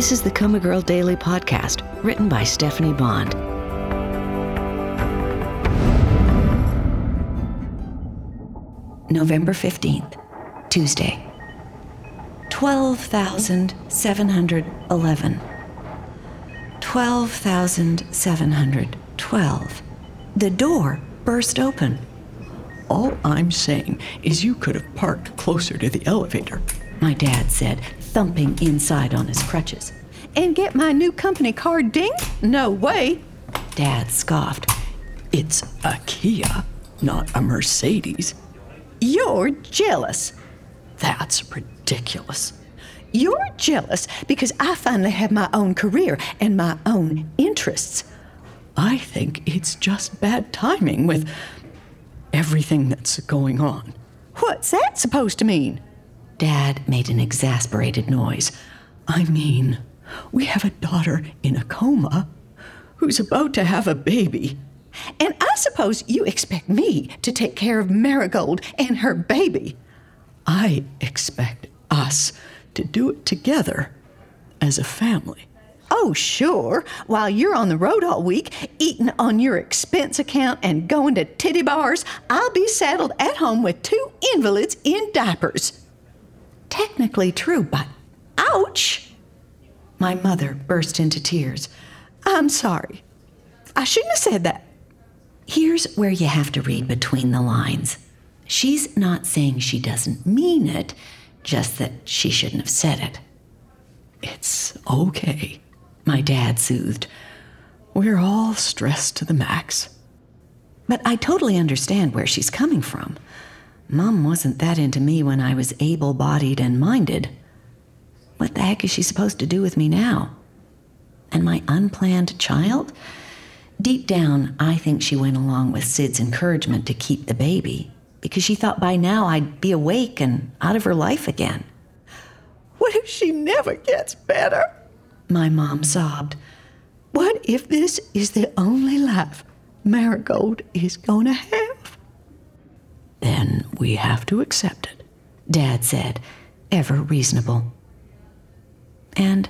This is the Coma Girl Daily Podcast, written by Stephanie Bond. November 15th, Tuesday. 12,711. 12,712. The door burst open. All I'm saying is you could have parked closer to the elevator, my dad said, thumping inside on his crutches. And get my new company car dinged? No way. Dad scoffed. It's a Kia, not a Mercedes. You're jealous. That's ridiculous. You're jealous because I finally have my own career and my own interests. I think it's just bad timing with everything that's going on. What's that supposed to mean? Dad made an exasperated noise. I mean, we have a daughter in a coma who's about to have a baby. And I suppose you expect me to take care of Marigold and her baby. I expect us to do it together as a family. Oh, sure. While you're on the road all week, eating on your expense account and going to titty bars, I'll be saddled at home with two invalids in diapers. Technically true, but ouch! My mother burst into tears. I'm sorry. I shouldn't have said that. Here's where you have to read between the lines. She's not saying she doesn't mean it, just that she shouldn't have said it. It's okay, my dad soothed. We're all stressed to the max. But I totally understand where she's coming from. Mom wasn't that into me when I was able bodied and minded. What the heck is she supposed to do with me now? And my unplanned child? Deep down, I think she went along with Sid's encouragement to keep the baby because she thought by now I'd be awake and out of her life again. What if she never gets better? My mom sobbed. What if this is the only life Marigold is going to have? We have to accept it, Dad said, ever reasonable. And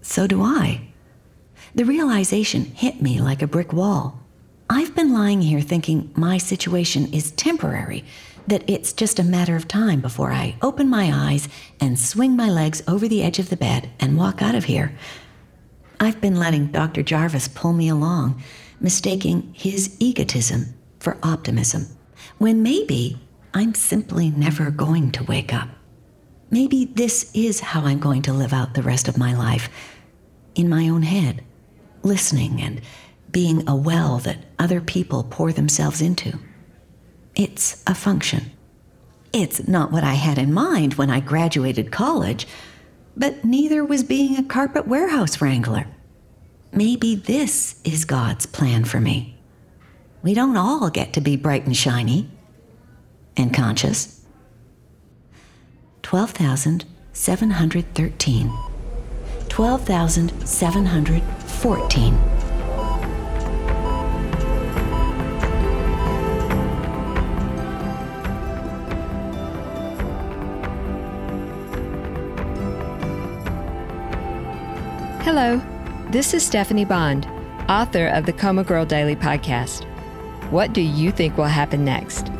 so do I. The realization hit me like a brick wall. I've been lying here thinking my situation is temporary, that it's just a matter of time before I open my eyes and swing my legs over the edge of the bed and walk out of here. I've been letting Dr. Jarvis pull me along, mistaking his egotism for optimism, when maybe I'm simply never going to wake up. Maybe this is how I'm going to live out the rest of my life in my own head listening and being a well that other people pour themselves into. It's a function. It's not what I had in mind when I graduated college, but neither was being a carpet warehouse wrangler. Maybe this is God's plan for me. We don't all get to be bright and shiny and conscious. 12,713. 12,714. Hello, this is Stephanie Bond, author of the Coma Girl Daily Podcast. What do you think will happen next?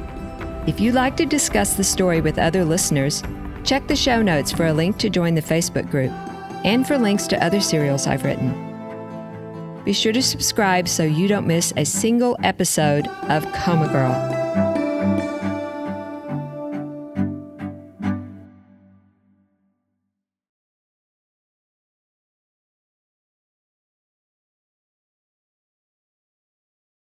If you'd like to discuss the story with other listeners, check the show notes for a link to join the Facebook group and for links to other serials I've written. Be sure to subscribe so you don't miss a single episode of Coma Girl.